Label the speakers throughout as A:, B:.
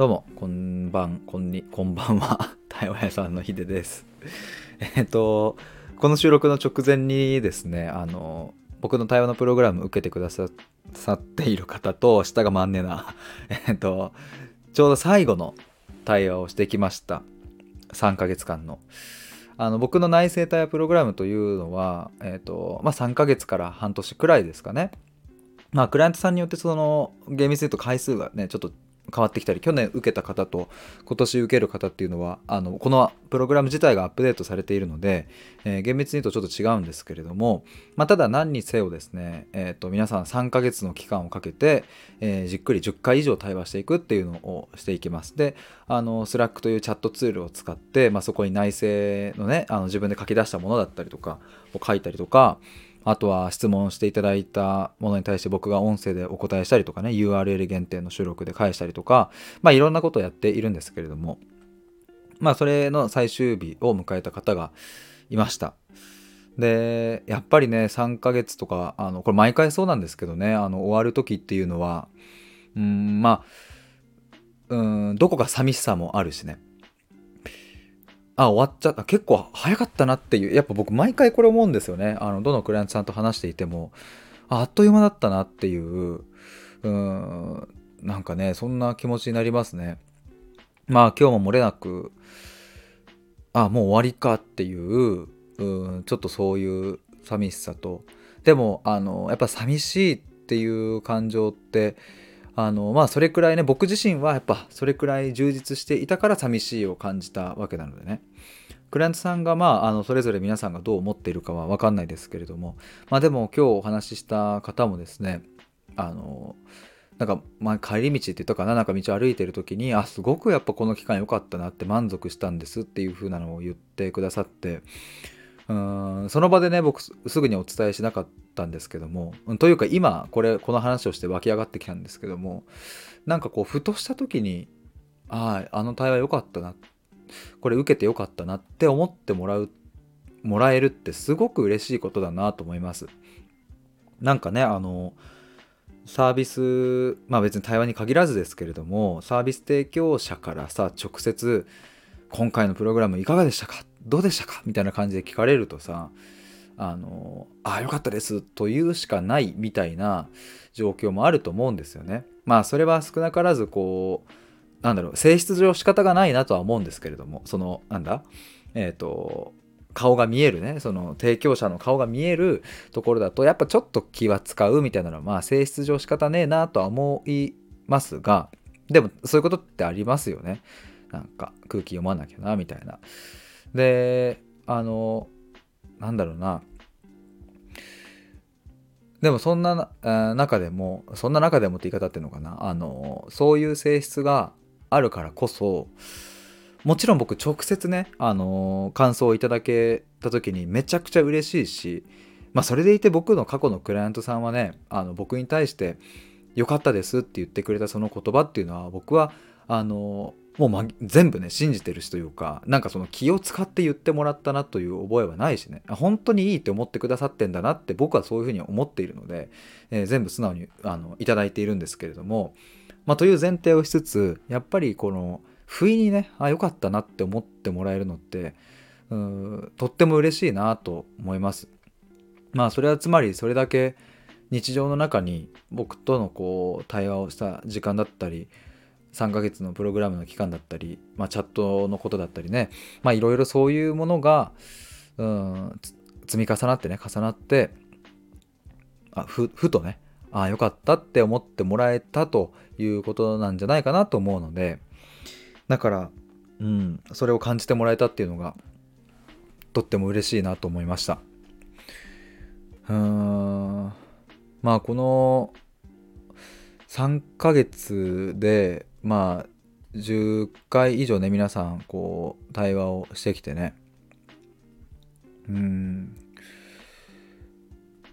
A: どうも、こんばん、こんに、こんばんは。対話屋さんのヒデです。えっと、この収録の直前にですね、あの、僕の対話のプログラム受けてくださっている方と、下がマンネな、えっと、ちょうど最後の対話をしてきました。3ヶ月間の。あの僕の内製対話プログラムというのは、えっとまあ、3ヶ月から半年くらいですかね。まあ、クライアントさんによってその厳密に言うと回数がねちょっと変わってきたり去年受けた方と今年受ける方っていうのはあのこのプログラム自体がアップデートされているので、えー厳密に言うとちょっと違うんですけれども、まあ、ただ何にせよですね、えー、と皆さん3ヶ月の期間をかけて、えーじっくり10回以上対話していくっていうのをしていきます。であの Slack というチャットツールを使って、まあ、そこに内製のねあの自分で書き出したものだったりとかを書いたりとかあとは質問していただいたものに対して僕が音声でお答えしたりとかね URL 限定の収録で返したりとかまあいろんなことをやっているんですけれどもまあそれの最終日を迎えた方がいました。でやっぱりね3ヶ月とかあのこれ毎回そうなんですけどねあの終わる時っていうのはうんまあうんどこか寂しさもあるしね。あ終わっちゃった結構早かったなっていうやっぱ僕毎回これ思うんですよね。あのどのクライアントさんと話していてもあっという間だったなっていううんなんかねそんな気持ちになりますね。まあ今日も漏れなくあもう終わりかっていううんちょっとそういう寂しさと。でもあのやっぱ寂しいっていう感情ってあのまあそれくらいね僕自身はやっぱそれくらい充実していたから寂しいを感じたわけなのでね。クライアントさんがまああのそれぞれ皆さんがどう思っているかは分かんないですけれどもまあでも今日お話しした方もですねあのなんか、まあ、帰り道って言ったかななんか道歩いてる時にあすごくやっぱこの期間良かったなって満足したんですっていう風なのを言ってくださってうんその場でね僕すぐにお伝えしなかったんですけどもうんというか今これこの話をして湧き上がってきたんですけどもなんかこうふとした時にあああの対話良かったなこれ受けて良かったなって思ってもらうもらえるってすごく嬉しいことだなと思います。なんかねあのサービスまあ別に対話に限らずですけれどもサービス提供者からさ直接今回のプログラムいかがでしたかどうでしたか？みたいな感じで聞かれるとさあのあよかったですというしかないみたいな状況もあると思うんですよね。まあそれは少なからずこうなんだろう性質上仕方がないなとは思うんですけれどもそのなんだ？えっ、と顔が見えるねその提供者の顔が見えるところだとやっぱちょっと気は使うみたいなのはまあ性質上仕方ねえなとは思いますがでもそういうことってありますよね。なんか空気読まなきゃなみたいな。であのなんだろうな。でもそんな中でもそんな中でもって言い方っていうのかな。あのそういう性質があるからこそもちろん僕直接ね、あの感想をいただけた時にめちゃくちゃ嬉しいし、まあ、それでいて僕の過去のクライアントさんはねあの僕に対して「良かったです」って言ってくれたその言葉っていうのは僕はあのもう、ま、全部ね信じてるしというかなんかその気を使って言ってもらったなという覚えはないしね本当にいいって思ってくださってんだなって僕はそういうふうに思っているので、えー全部素直にあのいただいているんですけれども、まあ、という前提をしつつやっぱりこの不意にねあ良かったなって思ってもらえるのってうんとっても嬉しいなと思います。まあそれはつまりそれだけ日常の中に僕とのこう対話をした時間だったり3ヶ月のプログラムの期間だったり、まあ、チャットのことだったりね。いろいろそういうものがうん積み重なってね重なってあふふとねああよかったって思ってもらえたということなんじゃないかなと思うのでだから、うん、それを感じてもらえたっていうのがとっても嬉しいなと思いました。うーんまあこの3ヶ月でまあ10回以上ね皆さんこう対話をしてきてね。うん。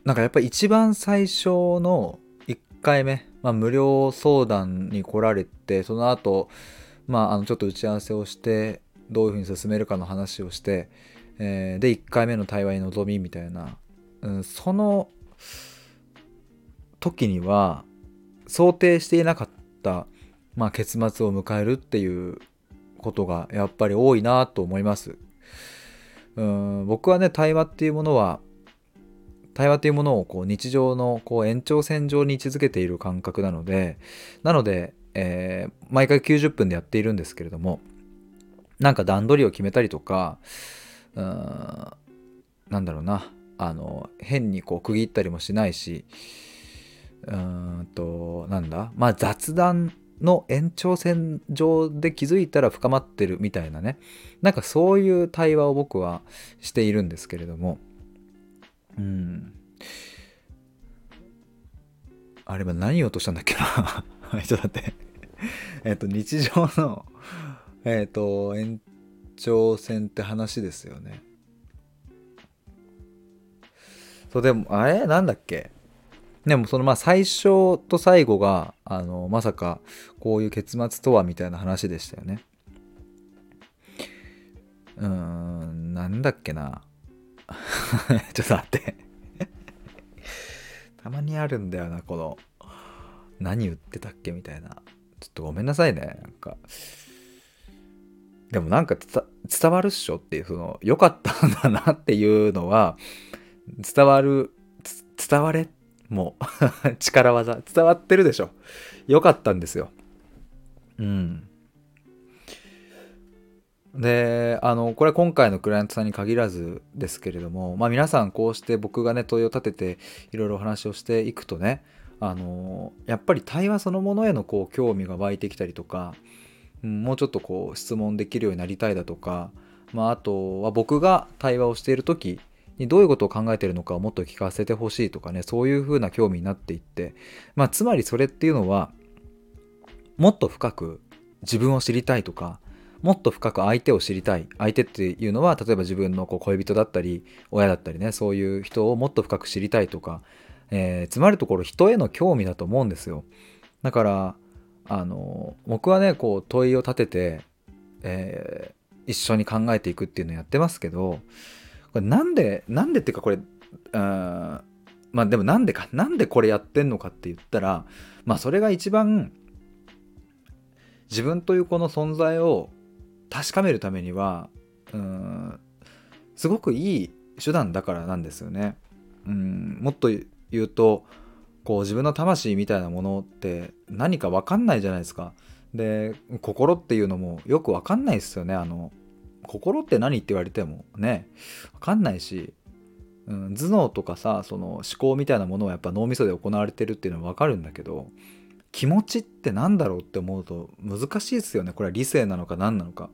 A: なんかやっぱり一番最初の1回目、まあ、無料相談に来られてその後まああのちょっと打ち合わせをしてどういうふうに進めるかの話をして、えーで1回目の対話に臨みみたいな、うん、その時には想定していなかったまあ、結末を迎えるっていうことがやっぱり多いなと思います。うん僕はね対話っていうものは対話というものをこう日常のこう延長線上に位置づけている感覚なのでなので、えー、毎回90分でやっているんですけれどもなんか段取りを決めたりとかうんなんだろうなあの変にこう区切ったりもしないしうーんとなんだまあ雑談の延長線上で気づいたら深まってるみたいなね。なんかそういう対話を僕はしているんですけれども。うん。あれは何言おうとしたんだっけな。ちょっと待って。えっと日常のえっと延長線って話ですよね。そうでもあれ？なんだっけ？でもそのまあ最初と最後があのまさかこういう結末とはみたいな話でしたよね。うーんなんだっけな。ちょっと待って。たまにあるんだよなこの。何言ってたっけみたいな。ちょっとごめんなさいねなんか。でもなんか伝わるっしょっていうその良かったんだなっていうのは伝わる伝われっもう 力技伝わってるでしょ。良かったんですよ。うん。であのこれは今回のクライアントさんに限らずですけれども、まあ、皆さんこうして僕がね問いを立てていろいろお話をしていくとねあのやっぱり対話そのものへのこう興味が湧いてきたりとか、うん、もうちょっとこう質問できるようになりたいだとか、まあ、あとは僕が対話をしている時にどういうことを考えているのかをもっと聞かせてほしいとかねそういうふうな興味になっていって、まあ、つまりそれっていうのはもっと深く自分を知りたいとかもっと深く相手を知りたい。相手っていうのは例えば自分のこう恋人だったり親だったりねそういう人をもっと深く知りたいとか、えー、つまるところ人への興味だと思うんですよ。だからあの僕はねこう問いを立てて、えー、一緒に考えていくっていうのをやってますけどこれなんでなんでっていうかこれあまあでもなんでかなんでこれやってんのかって言ったらまあそれが一番自分というこの存在を確かめるためにはうんすごくいい手段だからなんですよね。うんもっと言うとこう自分の魂みたいなものって何か分かんないじゃないですか。で心っていうのもよく分かんないですよね。あの心って何って言われてもね分かんないし、うん、頭脳とかさその思考みたいなものはやっぱ脳みそで行われてるっていうのは分かるんだけど気持ちって何だろうって思うと難しいですよね。これは理性なのか何なのか。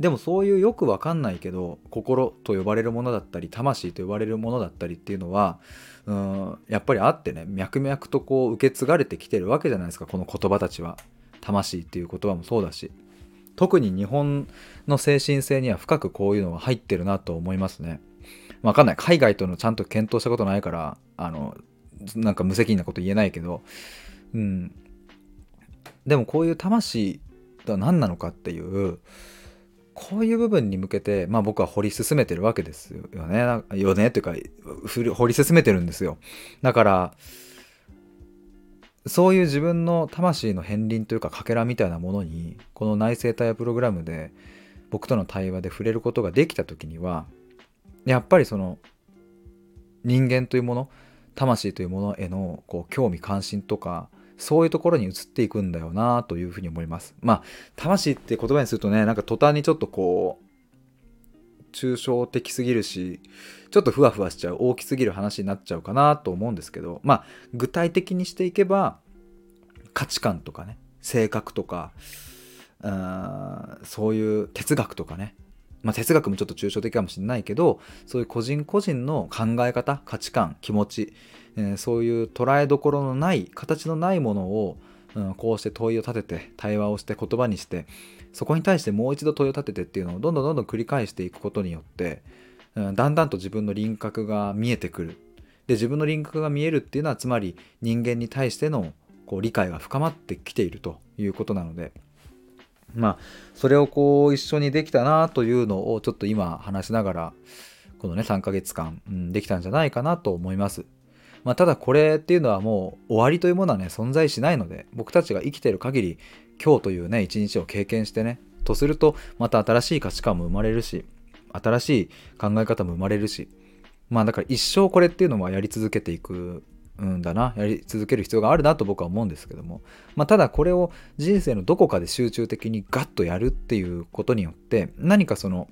A: でもそういうよくわかんないけど心と呼ばれるものだったり魂と呼ばれるものだったりっていうのはうんやっぱりあってね脈々とこう受け継がれてきてるわけじゃないですかこの言葉たちは。魂っていう言葉もそうだし。特に日本の精神性には深くこういうのが入ってるなと思いますね。わかんない。海外とのちゃんと検討したことないからあのなんか無責任なこと言えないけど。うん。でもこういう魂とは何なのかっていうこういう部分に向けて、まあ、僕は掘り進めてるわけですよね。よね？っていうか掘り進めてるんですよ。だからそういう自分の魂の片鱗というかかけらみたいなものにこの内生体プログラムで僕との対話で触れることができた時にはやっぱりその人間というもの魂というものへのこう興味関心とかそういうところに移っていくんだよなというふうに思います。まあ魂って言葉にするとねなんか途端にちょっとこう抽象的すぎるしちょっとふわふわしちゃう大きすぎる話になっちゃうかなと思うんですけどまあ具体的にしていけば価値観とかね性格とかうんそういう哲学とかね。まあ、哲学もちょっと抽象的かもしれないけどそういう個人個人の考え方価値観気持ちえー、そういう捉えどころのない形のないものを、うん、こうして問いを立てて対話をして言葉にしてそこに対してもう一度問いを立ててっていうのをどんどんどんどん繰り返していくことによって、うん、だんだんと自分の輪郭が見えてくるで自分の輪郭が見えるっていうのはつまり人間に対してのこう理解が深まってきているということなのでまあそれをこう一緒にできたなというのをちょっと今話しながらこのね3ヶ月間、うん、できたんじゃないかなと思います。まあ、ただこれっていうのはもう終わりというものはね存在しないので僕たちが生きている限り今日というね一日を経験してねとするとまた新しい価値観も生まれるし新しい考え方も生まれるしまあだから一生これっていうのはやり続けていくんだなやり続ける必要があるなと僕は思うんですけども、まあ、ただこれを人生のどこかで集中的にガッとやるっていうことによって何かその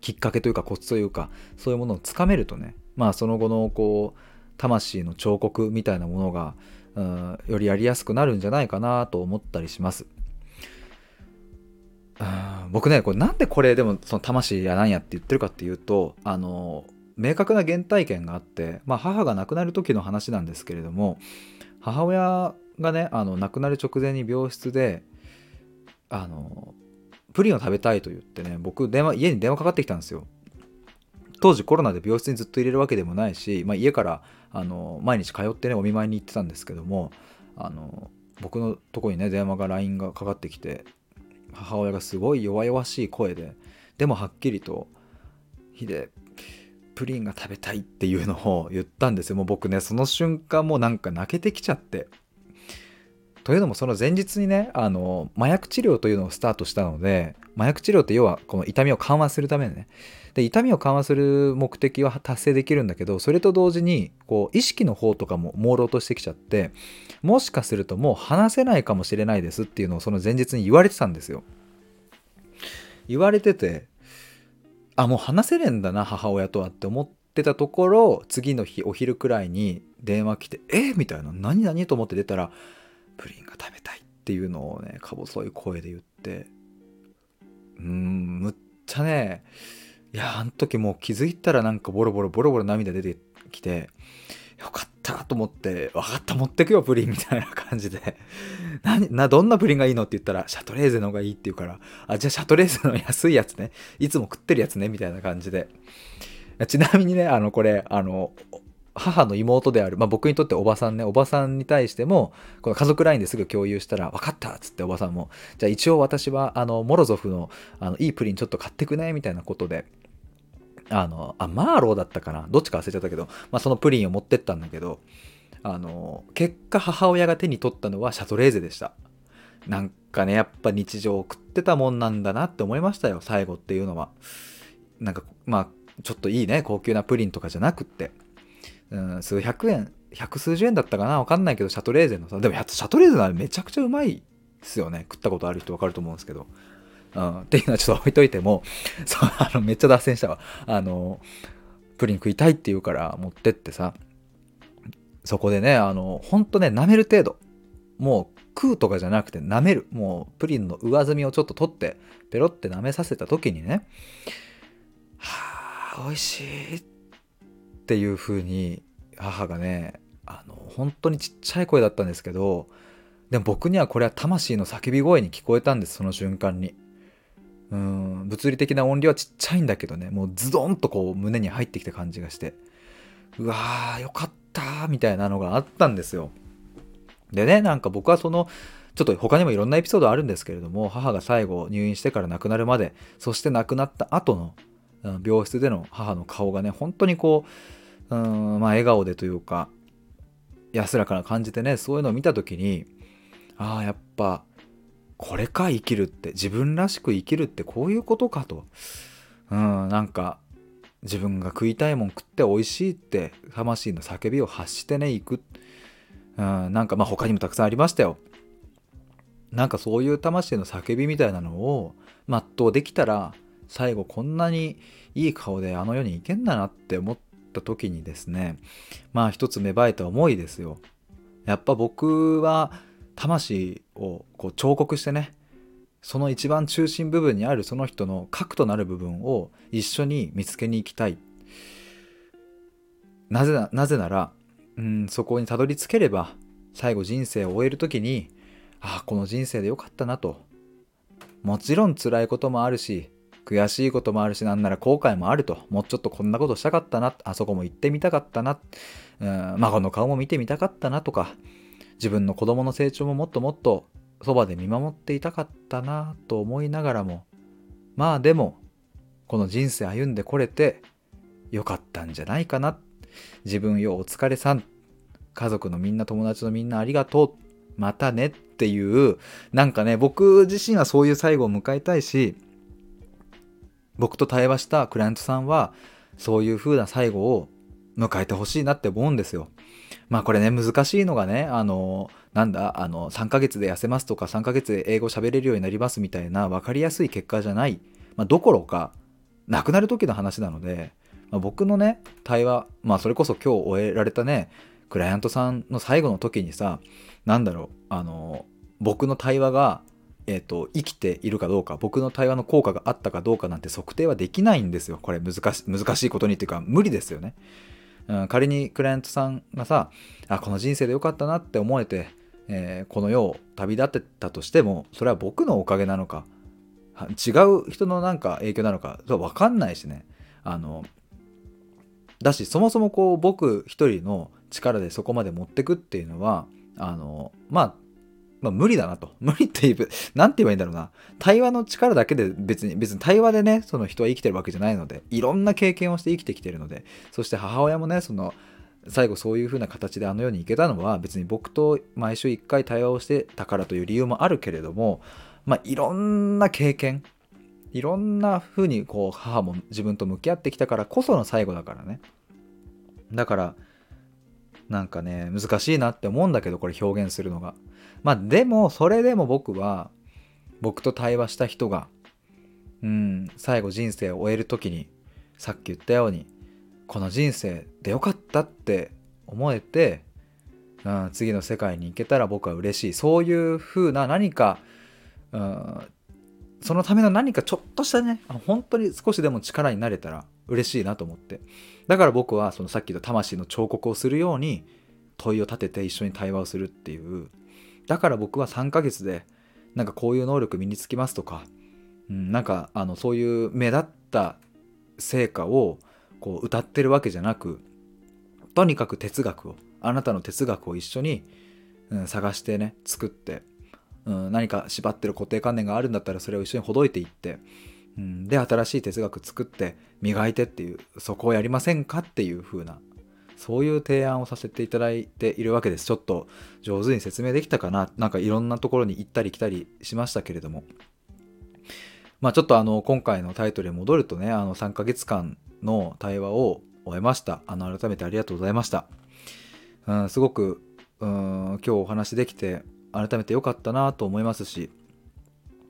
A: きっかけというかコツというかそういうものをつかめるとねまあその後のこう魂の彫刻みたいなものが、うん、よりやりやすくなるんじゃないかなと思ったりします。僕ねこれなんでこれでもその魂やなんやって言ってるかっていうとあの明確な原体験があって、まあ、母が亡くなる時の話なんですけれども母親がねあの亡くなる直前に病室であのプリンを食べたいと言ってね僕電話家に電話かかってきたんですよ当時コロナで病室にずっと入れるわけでもないし、まあ、家からあの毎日通ってねお見舞いに行ってたんですけどもあの僕のとこにね電話が LINE がかかってきて母親がすごい弱々しい声ででもはっきりと「ヒデプリンが食べたいっていうのを言ったんですよ。もう僕ねその瞬間もうなんか泣けてきちゃって。というのもその前日にねあの麻薬治療というのをスタートしたので麻薬治療って要はこの痛みを緩和するためにねで痛みを緩和する目的は達成できるんだけどそれと同時にこう意識の方とかも朦朧としてきちゃってもしかするともう話せないかもしれないですっていうのをその前日に言われてたんですよ言われててあもう話せねえんだな母親とはって思ってたところ次の日お昼くらいに電話来て「えみたいな「何何?」と思って出たら「プリンが食べたい」っていうのをねか細い声で言ってうーんむっちゃねいやあの時もう気づいたらなんかボロボロボロボロ涙出てきてよかったと思って、分かった、持ってくよ、プリンみたいな感じで。何、な、どんなプリンがいいのって言ったら、シャトレーゼの方がいいって言うから、あ、じゃあシャトレーゼの安いやつね。いつも食ってるやつね、みたいな感じで。ちなみにね、あの、これ、あの、母の妹である、まあ、僕にとっておばさんね、おばさんに対しても、この家族 LINE ですぐ共有したら、分かったっつっておばさんも、じゃあ一応私は、あの、モロゾフの、あの、いいプリンちょっと買ってくねみたいなことで、あの、あ、マーローだったかな？どっちか忘れちゃったけど、まあ、そのプリンを持ってったんだけど、あの、結果母親が手に取ったのはシャトレーゼでした。なんかね、やっぱ日常を送ってたもんなんだなって思いましたよ、最後っていうのは。なんか、まあ、ちょっといいね、高級なプリンとかじゃなくって、うん、数百円、百数十円だったかな？わかんないけど、シャトレーゼのさ、でもシャトレーゼのあれめちゃくちゃうまいですよね。食ったことある人わかると思うんですけど。うん、っていうのはちょっと置いといても、そう、あの、めっちゃ脱線したわ。あの、プリン食いたいって言うから持ってってさ、そこでね、あの、ほんとね、舐める程度。もう食うとかじゃなくて舐める。もうプリンの上澄みをちょっと取って、ペロって舐めさせた時にね、はあ、美味しいっていう風に母がね、あの、本当にちっちゃい声だったんですけど、でも僕にはこれは魂の叫び声に聞こえたんです、その瞬間に。うん。物理的な音量はちっちゃいんだけどね。もうズドンとこう胸に入ってきた感じがして。うわーよかったみたいなのがあったんですよ。でねなんか僕はそのちょっと他にもいろんなエピソードあるんですけれども母が最後入院してから亡くなるまでそして亡くなった後の病室での母の顔がね本当にこううんまあ笑顔でというか安らかな感じでねそういうのを見た時にああやっぱこれか生きるって自分らしく生きるってこういうことかと。うんなんか自分が食いたいもん食って美味しいって魂の叫びを発してね行く。うんなんかまあ他にもたくさんありましたよ。なんかそういう魂の叫びみたいなのを全うできたら最後こんなにいい顔であの世に行けんだなって思った時にですねまあ一つ芽生えた思いですよ。やっぱ僕は魂をこう彫刻してねその一番中心部分にあるその人の核となる部分を一緒に見つけに行きたい。なぜななぜならうんそこにたどり着ければ最後人生を終える時にああこの人生でよかったなと。もちろん辛いこともあるし悔しいこともあるしなんなら後悔もあると。もうちょっとこんなことしたかったなあそこも行ってみたかったなうん孫の顔も見てみたかったなとか。自分の子供の成長ももっともっとそばで見守っていたかったなと思いながらもまあでもこの人生歩んでこれてよかったんじゃないかな。自分よお疲れさん。家族のみんな友達のみんなありがとう。またねっていうなんかね僕自身はそういう最後を迎えたいし僕と対話したクライアントさんはそういう風な最後を迎えてほしいなって思うんですよ。まあこれね難しいのがねあのなんだあの3ヶ月で痩せますとか3ヶ月で英語喋れるようになりますみたいな分かりやすい結果じゃない、まあ、どころか亡くなる時の話なので、まあ、僕のね対話まあそれこそ今日終えられたねクライアントさんの最後の時にさなんだろうあの僕の対話がえーと、生きているかどうか僕の対話の効果があったかどうかなんて測定はできないんですよ。これ難し難しいことにっていうか無理ですよね、うん、仮にクライアントさんがさあこの人生でよかったなって思えて、えー、この世を旅立ってたとしてもそれは僕のおかげなのか違う人のなんか影響なのか分かんないしね。あのだしそもそもこう僕一人の力でそこまで持ってくっていうのはあのまあまあ、無理だなと。無理っていう、なんて言えばいいんだろうな。対話の力だけで別に、別に対話でね、その人は生きてるわけじゃないので、いろんな経験をして生きてきてるので、そして母親もね、その、最後そういう風な形であの世に行けたのは別に僕と毎週1回対話をしてたからという理由もあるけれども、まあ、いろんな経験いろんな風にこう母も自分と向き合ってきたからこその最後だからねだからなんかね難しいなって思うんだけどこれ表現するのがまあでもそれでも僕は僕と対話した人がうん最後人生を終える時にさっき言ったようにこの人生でよかったって思えて、うん、次の世界に行けたら僕は嬉しい。そういう風な何か、うん、そのための何かちょっとしたね本当に少しでも力になれたら嬉しいなと思って。だから僕はそのさっき言った魂の彫刻をするように問いを立てて一緒に対話をするっていうだから僕は3ヶ月でなんかこういう能力身につきますとか、うん、なんかあのそういう目立った成果をこう歌ってるわけじゃなくとにかく哲学をあなたの哲学を一緒に、うん、探してね作って、うん、何か縛ってる固定観念があるんだったらそれを一緒にほどいていって、うん、で新しい哲学作って磨いてっていうそこをやりませんかっていう風なそういう提案をさせていただいているわけです。ちょっと上手に説明できたかななんかいろんなところに行ったり来たりしましたけれども。まあちょっとあの今回のタイトルに戻るとね、あの3ヶ月間の対話を終えました。あの改めてありがとうございました。うん、すごくうん今日お話できて改めて良かったなと思いますし、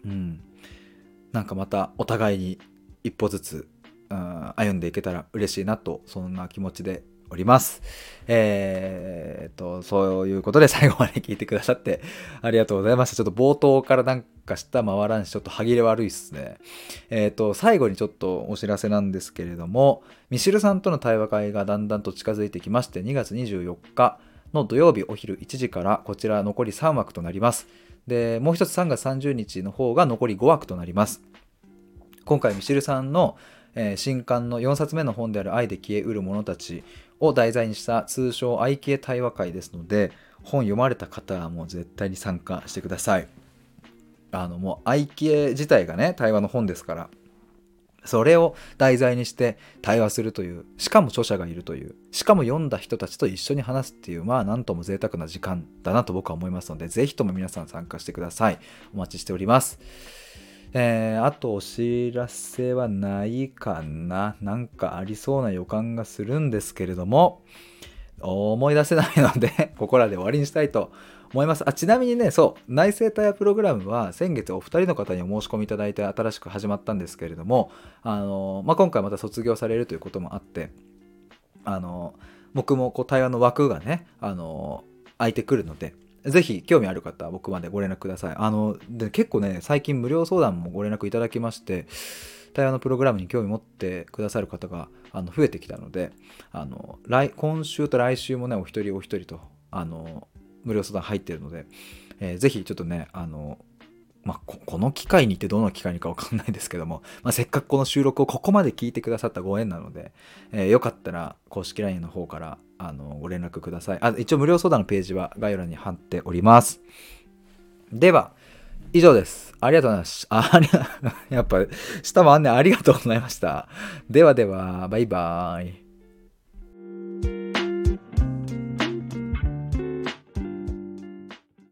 A: うん、なんかまたお互いに一歩ずつ、うん、歩んでいけたら嬉しいなとそんな気持ちでおります。えー、っと、そういうことで最後まで聞いてくださってありがとうございました。ちょっと冒頭からなんか下回らんし、ちょっと歯切れ悪いっすね。えー、っと、最後にちょっとお知らせなんですけれども、ミシルさんとの対話会がだんだんと近づいてきまして、2月24日の土曜日お昼1時からこちら残り3枠となります。で、もう一つ3月30日の方が残り5枠となります。今回ミシルさんのえ、新刊の4冊目の本である愛で消えうる者たちを題材にした通称愛消え対話会ですので本読まれた方はもう絶対に参加してください。あのもう愛消え自体がね対話の本ですからそれを題材にして対話するというしかも著者がいるというしかも読んだ人たちと一緒に話すっていうまあなんとも贅沢な時間だなと僕は思いますので是非とも皆さん参加してください。お待ちしております。えー、あとお知らせはないかな。なんかありそうな予感がするんですけれども、思い出せないので ここらで終わりにしたいと思います。あ、ちなみにね、そう、内政対話プログラムは先月お二人の方にお申し込みいただいて新しく始まったんですけれども、あの、まあ、今回また卒業されるということもあって、あの、僕もこう対話の枠がね、あの、空いてくるので、ぜひ興味ある方は僕までご連絡ください。あの、で結構ね、最近無料相談もご連絡いただきまして、対話のプログラムに興味持ってくださる方があの増えてきたので、あの来今週と来週もね、お一人お一人とあの無料相談入ってるので、えー、ぜひちょっとね、あのまあ、この機会にってどの機会にかわかんないですけども、まあ、せっかくこの収録をここまで聞いてくださったご縁なので、えー、よかったら公式 LINE の方からあのご連絡くださいあ。一応無料相談のページは概要欄に貼っております。では、以上です。ありがとうございます。あ、あ、やっぱ、下もあんねありがとうございました。ではでは、バイバーイ。